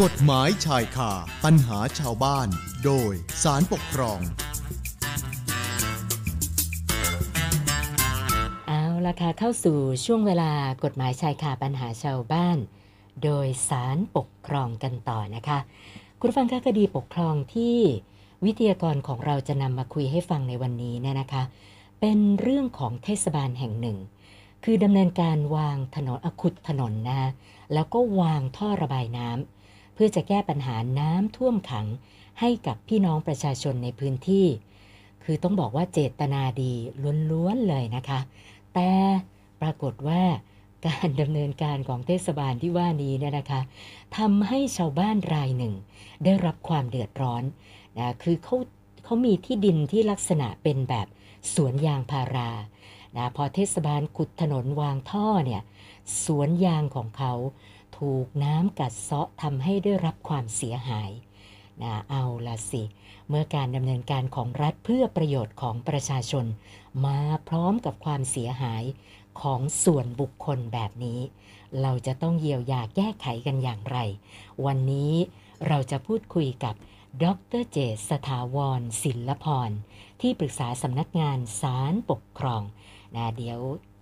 กฎหมายชายคาปัญหาชาวบ้าน โดยสารปกครอง เอาละค่ะเข้าสู่ช่วงเวลากฎหมายชายคาปัญหาชาวบ้าน โดยสารปกครองกันต่อนะคะ คุณฟังคะคดีปกครองที่วิทยากรของเราจะนำมาคุยให้ฟังในวันนี้เนี่ยนะคะ เป็นเรื่องของเทศบาลแห่งหนึ่ง คือดำเนินการวางถนนอขุดถนนนะแล้วก็วางท่อระบายน้ำ พื่อจะแก้ปัญหาน้ำท่วมขังให้กับพี่น้องประชาชนในพื้นที่ คือต้องบอกว่าเจตนาดีล้วนๆเลยนะคะ แต่ปรากฏว่าการดำเนินการของเทศบาลที่ว่านี้เนี่ยนะคะทำให้ชาวบ้านรายหนึ่ง ได้รับความเดือดร้อนนะคือเขาเขามีที่ดินที่ลักษณะเป็นแบบสวนยางพารานะพอเทศบาลขุดถนนวางท่อเนี่ยสวนยางของเขา ถูกน้ำกัดเซาะทำให้ได้รับความเสียหายนะเอาละสิ เมื่อการดำเนินการของรัฐเพื่อประโยชน์ของประชาชน มาพร้อมกับความเสียหายของส่วนบุคคลแบบนี้ เราจะต้องเยียวยาแก้ไขกันอย่างไร วันนี้เราจะพูดคุยกับดรเจษสถาวรศิลพร ที่ปรึกษาสำนักงานศาลปกครองนะเดี๋ยว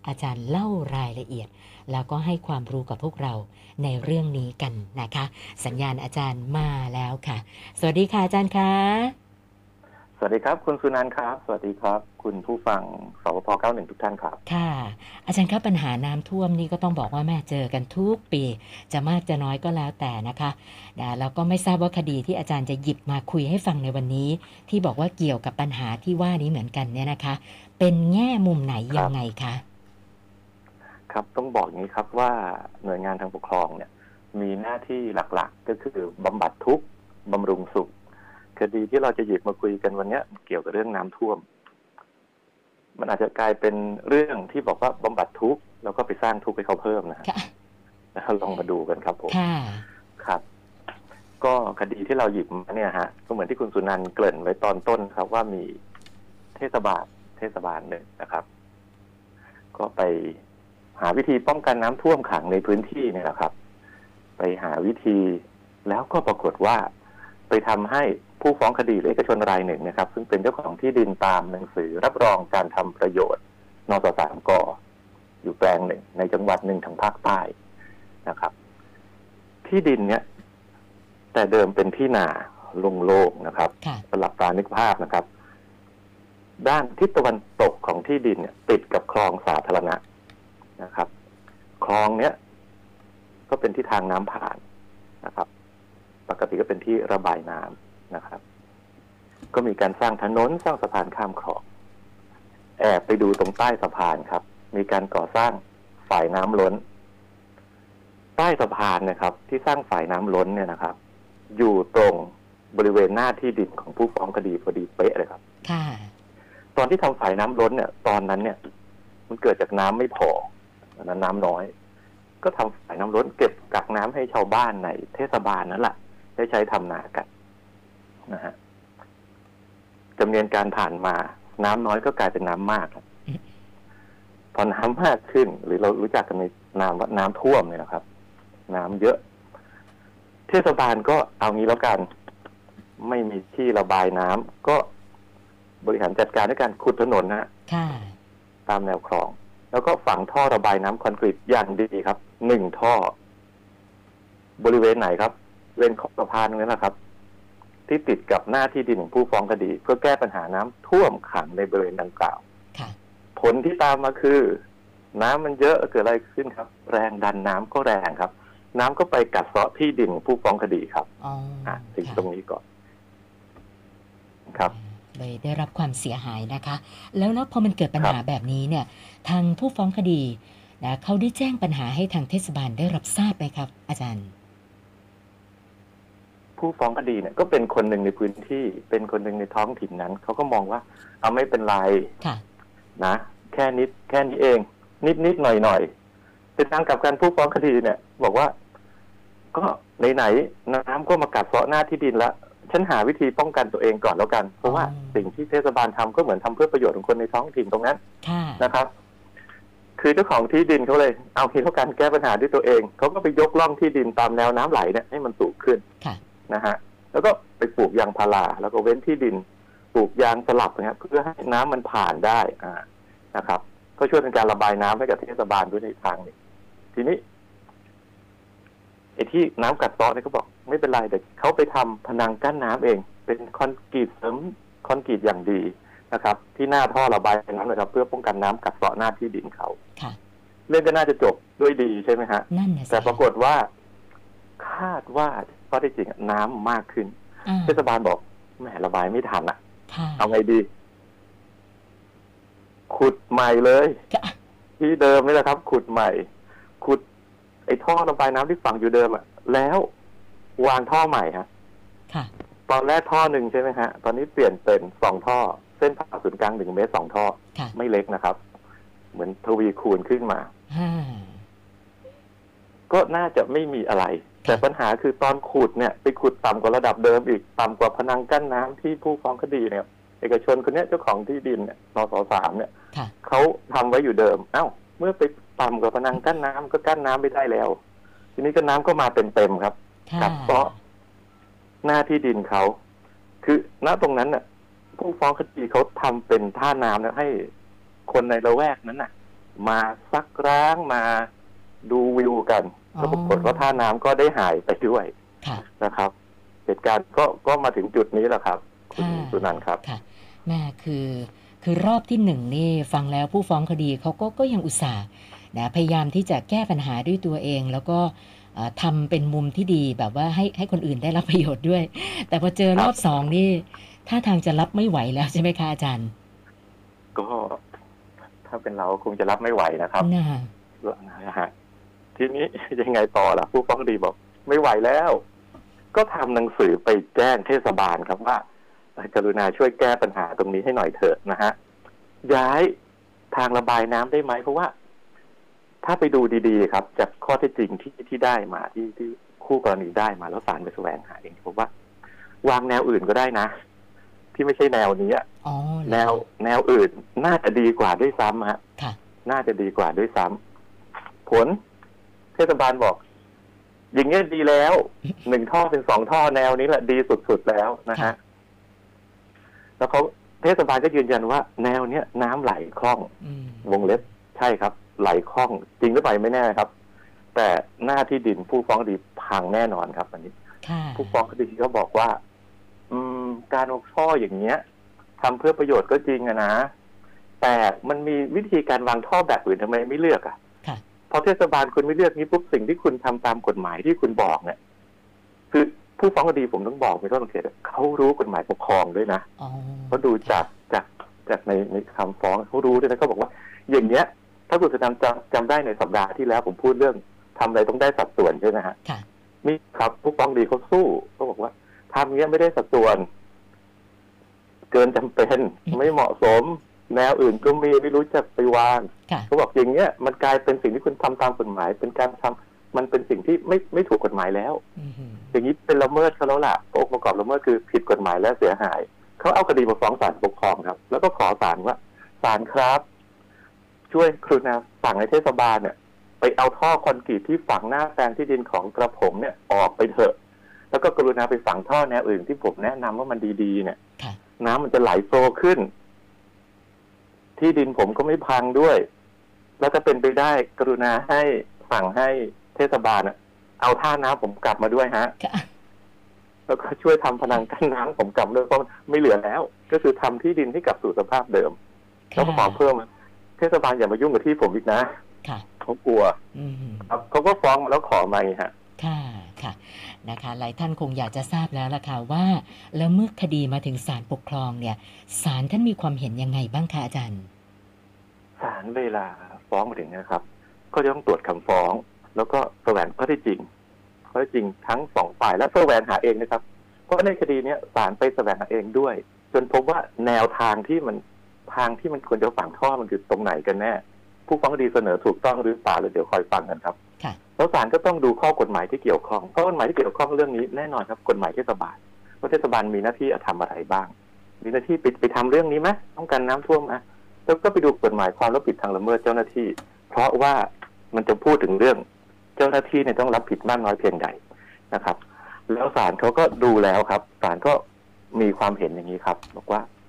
อาจารย์เล่ารายละเอียด แล้วก็ให้ความรู้กับพวกเราในเรื่องนี้กันนะคะ สัญญาณอาจารย์มาแล้วค่ะ สวัสดีค่ะอาจารย์คะสวัสดีครับ คุณสุนันท์ครับ สวัสดีครับ คุณผู้ฟังสพ91 ทุกท่านครับ ค่ะ อาจารย์ครับปัญหาน้ำท่วมนี่ก็ต้องบอกว่าแม่เจอกันทุกปี จะมากจะน้อยก็แล้วแต่นะคะนะแล้วก็ไม่ทราบว่าคดีที่อาจารย์จะหยิบมาคุยให้ฟังในวันนี้ ที่บอกว่าเกี่ยวกับปัญหาที่ว่านี้เหมือนกันเนี่ยนะคะ เป็นแง่มุมไหนยังไงคะ ครับต้องบอกอย่างนี้ครับว่าหน่วยงานทางปกครองเนี่ย มีหน้าที่หลักๆ ก็คือบำบัดทุกข์บำรุงสุข คดีที่เราจะหยิบมาคุยกันวันเนี้ยเกี่ยวกับเรื่องน้ำท่วม มันอาจจะกลายเป็นเรื่องที่บอกว่าบำบัดทุกข์แล้วก็ไปสร้างทุกข์ให้เขาเพิ่มนะฮะค่ะแล้วลองมาดูกันครับผมค่ะครับ ก็คดีที่เราหยิบมาเนี่ยฮะก็เหมือนที่คุณสุนันท์เกริ่นไว้ตอนต้นครับ ว่ามีเทศบาลเทศบาลหนึ่งนะครับ ก็ไป หาวิธีป้องกันน้ำท่วมขังในพื้นที่เนี่ยนะครับ ไปหาวิธีแล้วก็ปรากฏว่า ไปทำให้ผู้ฟ้องคดีหรือเอกชนรายหนึ่งนะครับ ซึ่งเป็นเจ้าของที่ดินตามหนังสือรับรองการทำประโยชน์นสสามกอยู่แปลงหนึ่งในจังหวัดหนึ่งทางภาคใต้นะครับ ที่ดินเนี้ยแต่เดิมเป็นที่นาโล่งๆนะครับค่ะสลับตานึกภาพนะครับ ด้านทิศตะวันตกของที่ดินเนี่ย ติดกับคลองสาธารณะ นะครับ คลองเนี้ยก็เป็นที่ทางน้ำผ่านนะครับ ปกติก็เป็นที่ระบายน้ำนะครับ ก็มีการสร้างถนนสร้างสะพานข้ามคลองแอบไปดูตรงใต้สะพานครับ มีการก่อสร้างฝ่ายน้ำล้น ใต้สะพานเนะครับ ที่สร้างฝ่ายน้ำล้นเนี่ยนะครับ อยู่ตรงบริเวณหน้าที่ดินของผู้ฟ้องคดีพอดีเป๊ะเลยครับค่ะตอนที่ทำฝ่ายน้ำล้นเนี่ย ตอนนั้นเนี่ย มันเกิดจากน้ำไม่พอต อนนั้นน้ำน้อย ก็ทำฝ่ายน้ำล้นเก็บกักน้ำให้ชาวบ้านในเทศบาลนั่นแหละได้ใช้ทำนากันนะฮะจำเนียนการผ่านมา น้ำน้อยก็กลายเป็นน้ำมากครับอืมพอน้ำมากขึ้น หรือเรารู้จักกันในนามว่าน้ำท่วมเนี่ยนะครับ น้ำเยอะ เทศบาลก็เอางี้แล้วกัน ไม่มีที่ระบายน้ำก็บริหารจัดการด้วยการขุดถนนนะฮะค่ะตามแนวคลอง แล้วก็ฝังท่อระบายน้ำคอนกรีตอย่างดีครับหนึ่งท่อ บริเวณไหนครับบริเวณขอบสะพานตรงนั้นนะครับ ที่ติดกับหน้าที่ดินของผู้ฟ้องคดี เพื่อแก้ปัญหาน้ำท่วมขังในบริเวณดังกล่าวค่ะผลที่ตามมาคือ น้ำมันเยอะเกิดอะไรขึ้นครับ แรงดันน้ำก็แรงครับ น้ำก็ไปกัดเซาะที่ดินของผู้ฟ้องคดีครับอ๋ออะถึงค่ะตรงนี้ก่อนครับ เลยได้รับความเสียหายนะคะ แล้วแล้วพอมันเกิดปัญหาแบบนี้เนี่ยทางผู้ฟ้องคดีนะเขาได้แจ้งปัญหาให้ทางเทศบาลได้รับทราบไหมครับ อาจารย์ ผู้ฟ้องคดีเนี่ยก็เป็นคนหนึ่งในพื้นที่เป็นคนหนึ่งในท้องถิ่นนั้นเขาก็มองว่า เอาไม่เป็นไรค่ะนะแค่นิดแค่นี้เอง นิดนิดหน่อยหน่อยเป็นทางกลับการผู้ฟ้องคดีเนี่ย บอกว่า ก็ไหนๆน้ำก็มากัดเซาะหน้าที่ดินละ ฉันหาวิธีป้องกันตัวเองก่อนแล้วกัน เพราะว่าอ๋อสิ่งที่เทศบาลทำก็เหมือนทำเพื่อประโยชน์ของคนในท้องถิ่นตรงนั้นค่ะนะครับ คือเจ้าของที่ดินเขาเลย เอาคิดเขาการแก้ปัญหาด้วยตัวเองเขาก็ไปยกร่องที่ดินตามแนวน้ำไหลเนี่ยให้มันสูงขึ้นค่ะนะฮะแล้วก็ไปปลูกยางพาราแล้วก็เว้นที่ดินปลูกยางสลับนะครับเพื่อให้น้ำมันผ่านได้อ่านะครับ ก็ช่วยเป็นการระบายน้ำให้กับเทศบาลด้วยในทางหนี้ทีนี้ไอ้ที่น้ำกัดเซาะเนี่ยเขาบอก ไม่เป็นไรแต่เขาไปทำพนังกั้นน้ำเอง เป็นคอนกรีตเสริมคอนกรีตอย่างดีนะครับ ที่หน้าท่อระบายน้ำนะครับ เพื่อป้องกันน้ำกัดเซาะหน้าที่ดินเขาค่ะเรื่องก็น่าจะจบด้วยดีใช่ไหมฮะนั่นน่ะสิแต่ปรากฏว่า คาดว่าข้อที่จริงอะน้ำมากขึ้นอ่าเทศบาลบอกแหมระบายไม่ทันอะค่ะเอาไงดี ขุดใหม่เลยค่ะที่เดิมนี่แหละครับ ขุดใหม่ ขุดไอ้ท่อระบายน้ำที่ฝังอยู่เดิมอะแล้ว วางท่อใหม่ฮะค่ะ ตอนแรกท่อหนึ่งใช่ไหมฮะ ตอนนี้เปลี่ยนเป็นสองท่อ เส้นผ่าศูนย์กลางหนึ่งเมตรสองท่อ ค่ะ ไม่เล็กนะครับ เหมือนทวีคูณขึ้นมาห้าก็น่าจะไม่มีอะไร แต่ปัญหาคือตอนขุดเนี่ยไปขุดต่ำกว่าระดับเดิมอีก ต่ำกว่าพนังกั้นน้ำที่ผู้ฟ้องคดีเนี่ย เอกชนคนเนี้ยเจ้าของที่ดินเนี่ยนสสามเนี่ยค่ะ เขาทำไว้อยู่เดิม เอ้า เมื่อไปต่ำกว่าพนังกั้นน้ำก็กั้นน้ำไม่ได้แล้ว ทีนี้ก็น้ำก็มาเต็มๆครับค่ะ กัดเซาะหน้าที่ดินเขา คือณตรงนั้นน่ะ ผู้ฟ้องคดีเขาทำเป็นท่าน้ำนะให้คนในละแวกนั้นน่ะ มาซักร้างมาดูวิวกันอ๋อก็ปรากฏว่าท่าน้ำก็ได้หายไปด้วยค่ะนะครับ เหตุการณ์ก็ก็มาถึงจุดนี้แหละครับ คุณค่ะสุนันท์ครับค่ะแม่คือคือรอบที่หนึ่งนี่ฟังแล้วผู้ฟ้องคดีเขาก็ก็ยังอุตส่าห์นะพยายามที่จะแก้ปัญหาด้วยตัวเอง แล้วก็เอ่อ ทำเป็นมุมที่ดีแบบว่าให้ให้คนอื่นได้รับประโยชน์ด้วย แต่พอเจอรอบสองนี่ท่าทางจะรับไม่ไหวแล้วใช่ไหมคะอาจารย์ ก็ถ้าเป็นเราคงจะรับไม่ไหวนะครับน่ะนะฮะทีนี้ยังไงต่อล่ะ ผู้ฟ้องคดีบอก ไม่ไหวแล้ว ก็ทำหนังสือไปแจ้งเทศบาลครับว่ากรุณาช่วยแก้ปัญหาตรงนี้ให้หน่อยเถอะนะฮะย้ายทางระบายน้ำได้ไหมเพราะว่า ถ้าไปดูดีๆครับ จากข้อเท็จจริงที่ที่ได้มาที่ที่คู่กรณีได้มาแล้วศาลไปแสวงหาเองผมว่าวางแนวอื่นก็ได้นะ ที่ไม่ใช่แนวนี้อะอ๋อเหรอแนวแนวอื่นน่าจะดีกว่าด้วยซ้ำฮะค่ะน่าจะดีกว่าด้วยซ้ำผลเทศบาลบอก อย่างเงี้ยดีแล้วหนึ่งท่อเป็นสองท่อแนวนี้แหละดีสุดๆแล้วนะฮะแล้วเขาเทศบาลก็ยืนยันว่า แนวเนี้ยน้ำไหลคล่องอืมวงเล็บใช่ครับ ไหลคล่องจริงหรือเปล่าไม่แน่ครับ แต่หน้าที่ดินผู้ฟ้องคดีพังแน่นอนครับ อันนี้ค่ะผู้ฟ้องคดีก็บอกว่า อืม การวางท่ออย่างเงี้ยทำเพื่อประโยชน์ก็จริงอะนะแต่มันมีวิธีการวางท่อแบบอื่นทำไมไม่เลือกอะค่ะพอเทศบาลคุณไม่เลือกนี้ปุ๊บสิ่งที่คุณทำตามกฎหมายที่คุณบอกเนี่ยคือผู้ฟ้องคดีผมต้องบอกไม่ต้องสังเกตเขารู้กฎหมายปกครองด้วยนะอ๋อเขาดูจากจากจากในในคำฟ้องเขารู้ด้วยนะเขาบอกว่า อย่างเงี้ย ถ้าคุณสุนันท์จำจำได้ในสัปดาห์ที่แล้วผมพูดเรื่องทำอะไรต้องได้สัดส่วนใช่ไหมฮะค่ะนี่ครับผู้ฟ้องดีเขาสู้เขาบอกว่าทำเงี้ยไม่ได้สัดส่วน เกินจำเป็นไม่เหมาะสม แนวอื่นก็มีไม่รู้จักไปวางค่ะเขาบอกอย่างเงี้ยมันกลายเป็นสิ่งที่คุณทำตามกฎหมาย เป็นการทำมันเป็นสิ่งที่ไม่ไม่ถูกกฎหมายแล้วอืมอย่างนี้เป็นละเมิดเขาแล้วล่ะองค์ประกอบละเมิดคือผิดกฎหมายและเสียหายเขาเอาคดีมาฟ้องศาลปกครองครับ แล้วก็ขอศาลว่าศาลครับ ช่วยกรุณาสั่งให้เทศบาลเนี่ย ไปเอาท่อคอนกรีตที่ฝังหน้าแปลงที่ดินของกระผมเนี่ยออกไปเถอะ แล้วก็กรุณาไปฝังท่อแนวอื่นที่ผมแนะนำว่ามันดีๆ เนี่ยค่ะน้ำมันจะไหลโฟลว์ขึ้น ที่ดินผมก็ไม่พังด้วย แล้วก็เป็นไปได้กรุณาให้สั่งให้เทศบาลอะเอาท่าน้ำผมกลับมาด้วยฮะค่ะแล้วก็ช่วยทำพนังกั้นน้ำผมกลับด้วยเพราะมันไม่เหลือแล้ว ก็คือทำที่ดินให้กลับสู่สภาพเดิม แล้วก็ขอเพิ่ม เทศบาลอย่ามายุ่งกับที่ผมอีกนะค่ะเขากลัวอืมครับเขาก็ฟ้องแล้วขอมาไงฮะค่ะค่ะนะคะหลายท่านคงอยากจะทราบแล้วล่ะค่ะว่า แล้วเมื่อคดีมาถึงศาลปกครองเนี่ยศาลท่านมีความเห็นยังไงบ้างคะอาจารย์ศาลเวลาฟ้องมาถึงนะครับ ก็จะต้องตรวจคำฟ้อง แล้วก็แสวงข้อเท็จจริงข้อเท็จจริงทั้งสองฝ่ายและแสวงหาเองนะครับ เพราะในคดีเนี้ยศาลไปแสวงหาเองด้วย จนพบว่าแนวทางที่มัน ทางที่มันควรจะฝังท่อมันคือตรงไหนกันแน่ผู้ฟ้องคดีเสนอถูกต้องหรือเปล่าเลยเดี๋ยวคอยฟังกันครับค่ะแล้วศาลก็ต้องดูข้อกฎหมายที่เกี่ยวข้องข้อกฎหมายที่เกี่ยวข้องเรื่องนี้แน่นอนครับกฎหมายเทศบาลว่าเทศบาลมีหน้าที่ทำอะไรบ้าง มีหน้าที่ไปไปทำเรื่องนี้ไหมต้องการน้ำท่วมไหมแล้วก็ไปดูกฎหมายความรับผิดทางละเมิดเจ้าหน้าที่ เพราะว่ามันจะพูดถึงเรื่องเจ้าหน้าที่เนี่ยต้องรับผิดมากน้อยเพียงใดนะครับ แล้วศาลเขาก็ดูแล้วครับศาลก็มีความเห็นอย่างนี้ครับ บอกว่าเ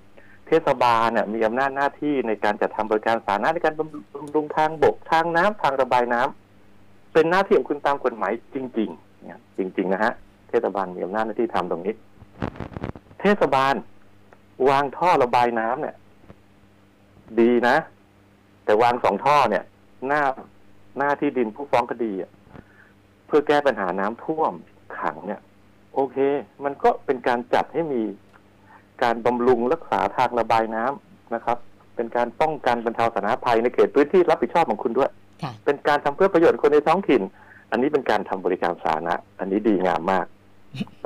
ทศบาลเนี่ยมีอำนาจหน้าที่ในการจัดทำบริการสาธารณะในการบำรุงทางบกทางน้ำทางระบายน้ำเป็นหน้าที่ของคุณตามกฎหมายจริงๆเนี่ยจริง ๆ นะฮะ เทศบาลมีอำนาจหน้าที่ทำตรงนี้ เทศบาล วางท่อระบายน้ำเนี่ย ดีนะ แต่วางสองท่อเนี่ย หน้าหน้าที่ดินผู้ฟ้องคดีอะเพื่อแก้ปัญหาน้ำท่วมขังเนี่ย โอเค มันก็เป็นการจัดให้มี การบำรุงรักษาทางระบายน้ำนะครับ เป็นการป้องกันบรรเทาสาธารณภัยในเขตพื้นที่รับผิดชอบของคุณด้วยค่ะเป็นการทำเพื่อประโยชน์คนในท้องถิ่น อันนี้เป็นการทำบริการสาธารณะ อันนี้ดีงามมาก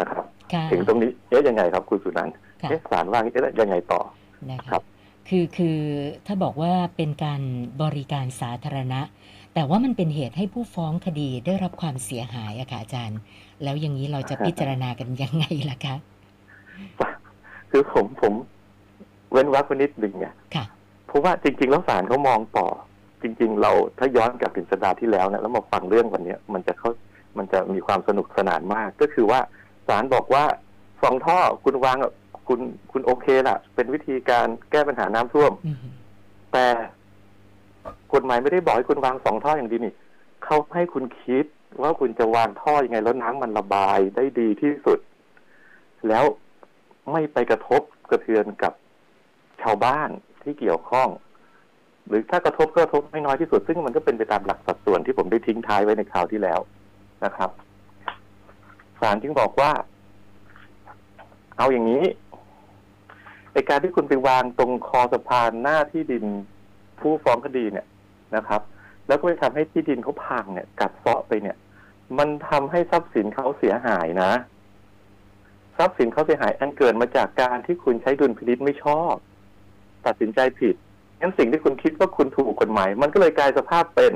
นะครับค่ะถึงตรงนี้เอ๊ะยังไงครับคุณสุนันท์ค่ะเอ๊ะศาลว่างี้เอ๊ะยังไงต่อนะครัคะบคือคือถ้าบอกว่าเป็นการบริการสาธารณะ แต่ว่ามันเป็นเหตุให้ผู้ฟ้องคดีได้รับความเสียหายอะค่ะอาจารย์ แล้วอย่างนี้เราจะพิจารณากันยังไงล่ะคะ คือผมผม เว้นวรรคไว้นิดหนึ่งไงค่ะเพราะว่าจริง ๆ แล้วศาลเขามองต่อ จริง ๆ เราถ้าย้อนกลับถึงสัปดาห์ที่แล้วเนี่ยแล้วมาฟังเรื่องวันเนี้ย มันจะเขามันจะมีความสนุกสนานมาก ก็คือว่าศาลบอกว่าสองท่อคุณวางอะคุณคุณโอเคละเป็นวิธีการแก้ปัญหาน้ำท่วมอืมแต่กฎหมายไม่ได้บอกให้คุณวางสองท่ออย่างเดียวนี่เขาให้คุณคิดว่าคุณจะวางท่อยังไง แล้วน้ำมันระบายได้ดีที่สุด แล้ว ไม่ไปกระทบกระเทือนกับชาวบ้านที่เกี่ยวข้อง หรือถ้ากระทบก็กระทบไม่น้อยที่สุด ซึ่งมันก็เป็นไปตามหลักสัดส่วนที่ผมได้ทิ้งท้ายไว้ในคราวที่แล้วนะครับศาลจึงบอกว่า เอาอย่างนี้ไอการที่คุณไปวางตรงคอสะพานหน้าที่ดินผู้ฟ้องคดีเนี่ยนะครับ แล้วก็ไปทำให้ที่ดินเขาพังเนี่ย กัดเซาะไปเนี่ย มันทำให้ทรัพย์สินเขาเสียหายนะ ทรัพย์สินเขาเสียหายอันเกิดมาจากการที่คุณใช้ดุลพินิษไม่ชอบ ตัดสินใจผิดงั้นสิ่งที่คุณคิดว่าคุณถูกกฎหมาย มันก็เลยกลายสภาพเป็น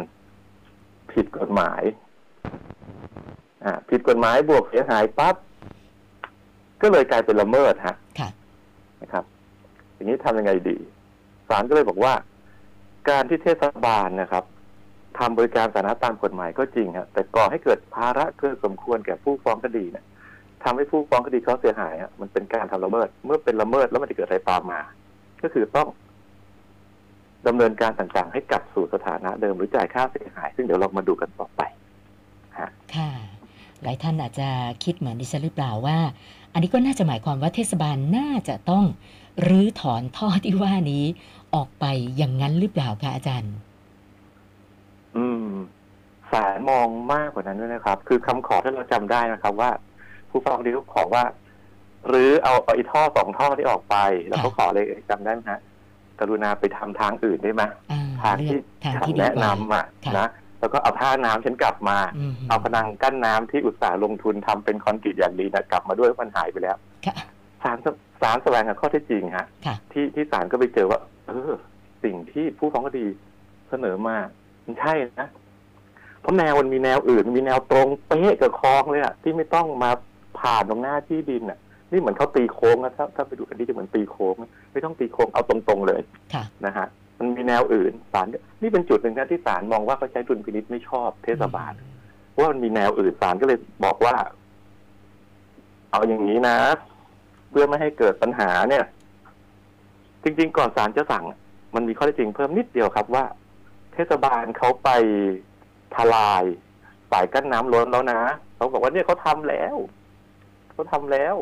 ผิดกฎหมาย อ่า ผิดกฎหมายบวกเสียหายปั๊บก็เลยกลายเป็นละเมิดฮะค่ะนะครับ อย่างนี้ทำยังไงดีศาลก็เลยบอกว่า การที่เทศบาลนะครับทำบริการสาธารณะตามกฎหมายก็จริงครับแต่ก่อให้เกิดภาระเกินสมควรแก่ผู้ฟ้องคดีเนี่ย ทำให้ผู้ฟ้องคดีเขาเสียหายอะมันเป็นการทำละเมิด เมื่อเป็นละเมิดแล้วมันจะเกิดอะไรตามมา ก็คือต้องดำเนินการต่างๆ ให้กลับสู่สถานะเดิมหรือจ่ายค่าเสียหาย ซึ่งเดี๋ยวเรามาดูกันต่อไปค่ะ หลายท่านอาจจะคิดเหมือนดิฉันหรือเปล่าว่า อันนี้ก็น่าจะหมายความว่าเทศบาลน่าจะต้องรื้อถอนท่อที่ว่านี้ออกไปอย่างนั้นหรือเปล่าคะอาจารย์ อืมศาลมองมากกว่านั้นด้วยนะครับ คือคำขอที่เราจำได้นะครับว่า ผู้ฟ้องคดีเขาขอว่าหรือเอาเอาไอ้ท่อสองท่อที่ออกไป แล้วเขาขอเลยจำได้ไหมฮะกรุณาไปทำทางอื่นได้ไหมอ่าทางเลืที่อกทางฉันที่ดีแนะกว่านำอะค่ะนะแล้วก็เอาท่าน้ำฉันกลับมาอืมเอาพนังกั้นน้ำที่อุตสาห์ลงทุนทำเป็นคอนกรีตอย่างดีนะกลับมาด้วยมันหายไปแล้วค่ะศาลศาลแสวงหาข้อเท็จจริงฮะค่ะที่ที่ศาลก็ไปเจอว่า เออ สิ่งที่ผู้ฟ้องคดีเสนอมามันใช่นะเพราะแนวมันมีแนวอื่นมันมีแนวตรงเป๊ะกับคลองเลยอะที่ไม่ต้องมา ผ่านตรงหน้าที่ดินอะนี่เหมือนเขาตีโค้งนะถ้าถ้าไปดูกันที่จะเหมือนตีโค้งนะไม่ต้องตีโค้งเอาตรงๆเลยค่ะนะฮะมันมีแนวอื่นศาลนี่เป็นจุดหนึ่งนะที่ศาลมองว่าเขาใช้ดุลพินิษไม่ชอบเทศบาลว่ามันมีแนวอื่นศาลก็เลยบอกว่า เอาอย่างนี้นะ เพื่อไม่ให้เกิดปัญหาเนี่ย จริง ๆ ก่อนศาลจะสั่ง มันมีข้อเท็จจริงเพิ่มนิดเดียวครับว่า เทศบาลเขาไปทลายฝ่ายกั้นน้ำล้นแล้วนะเขาบอกว่าเนี่ยเขาทำแล้ว เขาทำแล้ว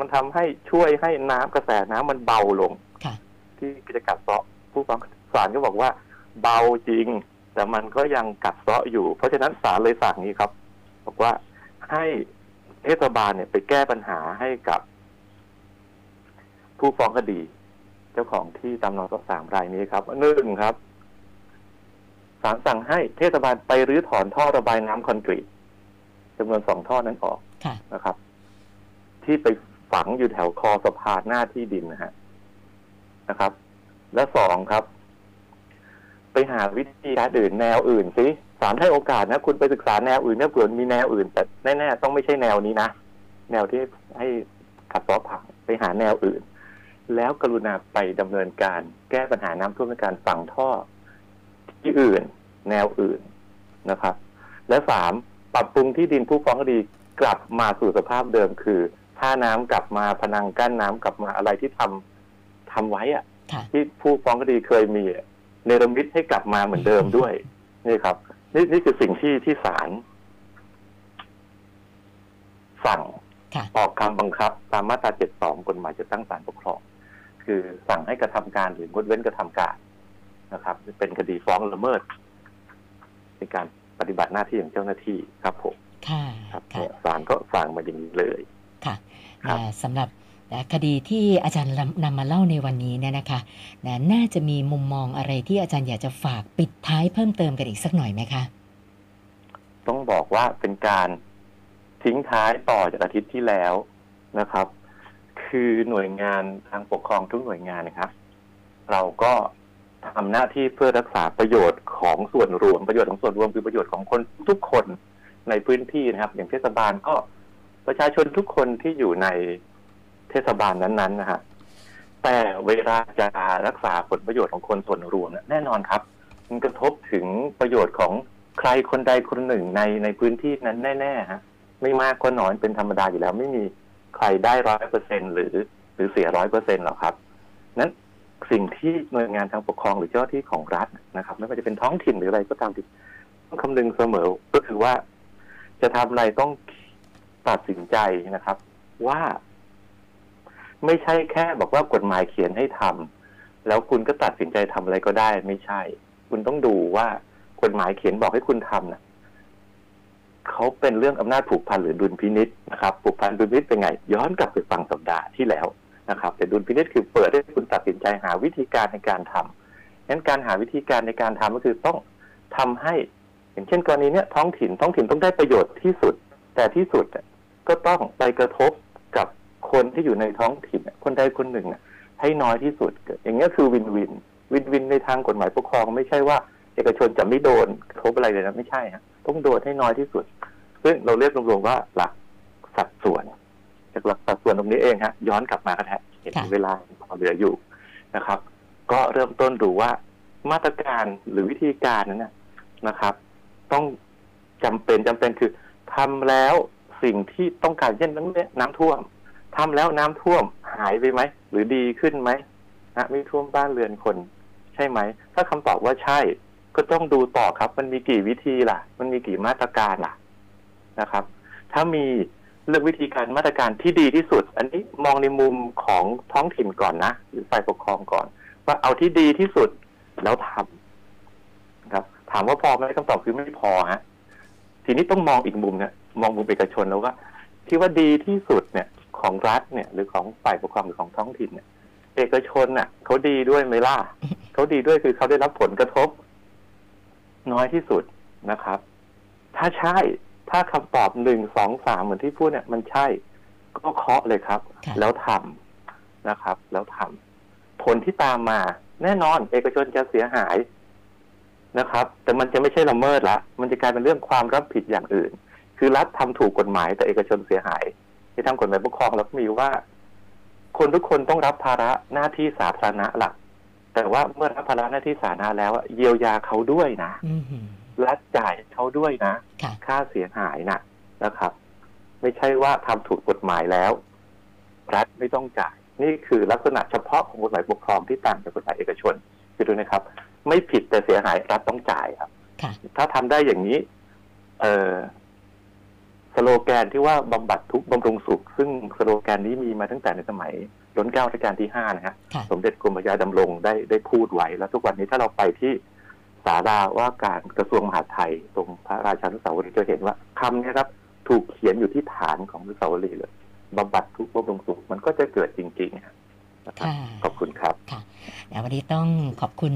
มันทำให้ช่วยให้น้ำกระแสน้ำมันเบาลงค่ะที่จะกัดเซาะผู้ฟังศาลก็บอกว่า เบาจริง แต่มันก็ยังกัดเซาะอยู่ เพราะฉะนั้นศาลเลยสั่งนี้ครับ บอกว่าให้เทศบาลเนี่ยไปแก้ปัญหาให้กับ ผู้ฟ้องคดี เจ้าของที่ตามนอสามรายนี้ครับหนึ่งครับศาลสั่งให้เทศบาลไปรื้อถอนท่อระบายน้ำคอนกรีตจำนวนสองท่อนั้นออกค่ะนะครับ ที่ไปฝังอยู่แถวคอสะพานหน้าที่ดินนะฮะนะครับ และสองครับ ไปหาวิธีการอื่นแนวอื่นสิศาลให้โอกาสนะ คุณไปศึกษาแนวอื่นเนี่ยเผื่อมีแนวอื่น แต่แน่ๆต้องไม่ใช่แนวนี้นะแนวที่ให้ขัดซ้อผังไปหาแนวอื่น แล้วกรุณาไปดำเนินการ แก้ปัญหาน้ำท่วมด้วยการฝังท่อที่อื่น แนวอื่นนะครับ และสามปรับปรุงที่ดินผู้ฟ้องคดีกลับมาสู่สภาพเดิมคือ ท่าน้ำกลับมาพนังกั้นน้ำกลับมาอะไรที่ทำทำไว้อะค่ะที่ผู้ฟ้องคดีเคยมีอะเนรมิตให้กลับมาเหมือนเดิมด้วย นี่ครับ นี่นี่คือสิ่งที่ที่ศาลสั่งค่ะออกคำบังคับ ตามมาตรา 72 กฎหมายจะตั้งศาลปกครอง คือสั่งให้กระทำการหรืองดเว้นกระทำการนะครับ เป็นคดีฟ้องละเมิดในการปฏิบัติหน้าที่ของเจ้าหน้าที่ครับผมค่ะครับค่ะเนี่ยศาลก็สั่งมาอย่างนี้เลย ค่ะครับอ่าสำหรับอ่าคดีที่อาจารย์นำนำมาเล่าในวันนี้เนี่ยนะคะนะน่าจะมีมุมมองอะไรที่อาจารย์อยากจะฝากปิดท้ายเพิ่มเติมกันอีกสักหน่อยไหมคะ ต้องบอกว่าเป็นการทิ้งท้ายต่อจากอาทิตย์ที่แล้วนะครับ คือหน่วยงานทางปกครองทุกหน่วยงานนะครับ เราก็ทำหน้าที่เพื่อรักษาประโยชน์ของส่วนรวมประโยชน์ของส่วนรวมคือประโยชน์ของคนทุกคนในพื้นที่นะครับ อย่างเทศบาลก็ ประชาชนทุกคนที่อยู่ในเทศบาลนั้นๆนะฮะแต่เวลาจะรักษาผลประโยชน์ของคนส่วนรวมเนี่ยแน่นอนครับ มันกระทบถึงประโยชน์ของใครคนใดคนหนึ่งในในพื้นที่นั้นแน่ๆฮะไม่มากก็น้อยเป็นธรรมดาอยู่แล้ว ไม่มีใครได้ร้อยเปอร์เซ็นหรือ หรือเสียร้อยเปอร์เซ็นหรอกครับ นั้นสิ่งที่หน่วยงานทางปกครองหรือเจ้าที่ของรัฐนะครับไม่ว่าจะเป็นท้องถิ่นหรืออะไรก็ตามที่ต้องคำนึงเสมอก็คือว่าจะทำอะไรต้อง ตัดสินใจนะครับ ว่า ไม่ใช่แค่บอกว่ากฎหมายเขียนให้ทำแล้วคุณก็ตัดสินใจทำอะไรก็ได้ ไม่ใช่ คุณต้องดูว่ากฎหมายเขียนบอกให้คุณทำนะเขาเป็นเรื่องอำนาจผูกพันหรือดุลพินิษนะครับผูกพันดุลพินิษเป็นไง ย้อนกลับไปฟังสัปดาห์ที่แล้วนะครับ แต่ดุลพินิษคือเปิดให้คุณตัดสินใจหาวิธีการในการทำงั้นการหาวิธีการในการทำก็คือต้องทำให้ อย่างเช่นกรณีเนี้ยท้องถิ่นท้องถิ่นต้องได้ประโยชน์ที่สุด แต่ที่สุด ก็ต้องไปกระทบกับคนที่อยู่ในท้องถิ่นคนใดคนหนึ่งให้น้อยที่สุด อย่างเงี้ยคือวินวิน วินวินในทางกฎหมายปกครองไม่ใช่ว่า เอกชนจะไม่โดนกระทบอะไรเลยนะไม่ใช่ฮะต้องโดนให้น้อยที่สุด ซึ่งเราเรียกรวมๆว่าหลักสัดส่วนจากหลักสัดส่วนตรงนี้เองฮะย้อนกลับมากันแทะเห็นค่ะเวลาพอเหลืออยู่นะครับ ก็เริ่มต้นดูว่ามาตรการหรือวิธีการนั้นนะนะครับ ต้องจำเป็นจำเป็นคือทำแล้ว สิ่งที่ต้องการเช่นนั้นเนี่ยน้ำท่วมทำแล้วน้ำท่วมหายไปไหมหรือดีขึ้นไหมนะไม่ท่วมบ้านเรือนคน ใช่ไหม ถ้าคำตอบว่าใช่ ก็ต้องดูต่อครับ มันมีกี่วิธีล่ะ มันมีกี่มาตรการล่ะนะครับ ถ้ามีเลือกวิธีการมาตรการที่ดีที่สุด อันนี้มองในมุมของท้องถิ่นก่อนนะหรือฝ่ายปกครองก่อน ว่าเอาที่ดีที่สุดแล้วทำครับ ถามว่าพอไหมคำตอบคือไม่พอฮะทีนี้ต้องมองอีกมุมเนี่ย มองมุมเอกชนแล้วว่าที่ว่าดีที่สุดเนี่ยของรัฐเนี่ย หรือของฝ่ายปกครองหรือของท้องถิ่นเนี่ย เอกชนน่ะเขาดีด้วยไหมล่ะเขาดีด้วยคือเขาได้รับผลกระทบ น้อยที่สุดนะครับ ถ้าใช่ถ้าคำตอบหนึ่งสองสามเหมือนที่พูดเนี่ย มันใช่ ก็เคาะเลยครับค่ะแล้วทำนะครับ แล้วทำผลที่ตามมาแน่นอนเอกชนจะเสียหายนะครับ แต่มันจะไม่ใช่ละเมิดละมันจะกลายเป็นเรื่องความรับผิดอย่างอื่น คือรัฐทำถูกกฎหมายแต่เอกชนเสียหาย ที่ทางกฎหมายปกครองเราก็มีว่า คนทุกคนต้องรับภาระหน้าที่สาธารณะหลัก แต่ว่าเมื่อรับภาระหน้าที่สาธารณะแล้วอะเยียวยาเขาด้วยนะอือหือรัฐจ่ายเขาด้วยนะค่ะค่าเสียหายนะนะครับ ไม่ใช่ว่าทำถูกกฎหมายแล้ว รัฐไม่ต้องจ่าย นี่คือลักษณะเฉพาะของกฎหมายปกครองที่ต่างจากกฎหมายเอกชนคือดูนะครับ ไม่ผิดแต่เสียหายรัฐต้องจ่ายครับค่ะถ้าทำได้อย่างนี้ เออ สโลแกนที่ว่าบำบัดทุกข์บำรุงสุข ซึ่งสโลแกนนี้มีมาตั้งแต่ในสมัยรัชกาลรัชกาลที่ห้านะฮะค่ะสมเด็จกรมพระยาดำรงได้ได้พูดไว้ แล้วทุกวันนี้ถ้าเราไปที่ศาลาว่าการกระทรวงมหาดไทย ตรงพระราชานุสาวรีย์จะเห็นว่าคำเนี้ครับ ถูกเขียนอยู่ที่ฐานของอนุสาวรีย์เลยบำบัดทุกข์บำรุงสุขมันก็จะเกิดจริงๆนะครับค่ะขอบคุณครับนะวันนี้ต้องขอบคุณ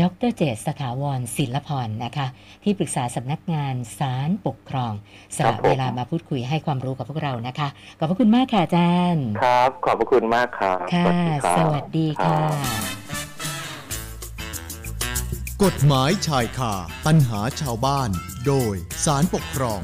ดรเจษสถาวรศิลพรนะคะ ที่ปรึกษาสำนักงานศาลปกครองสครัละบผมเวลามาพูดคุยให้ความรู้กับพวกเรานะคะ ขอบพระคุณมากค่ะอาจารย์ ครับ ขอบพระคุณมากครับค่ะรับสวัสดีค่ะรับกฎหมายชายคาปัญหาชาวบ้าน โดยสารปกครอง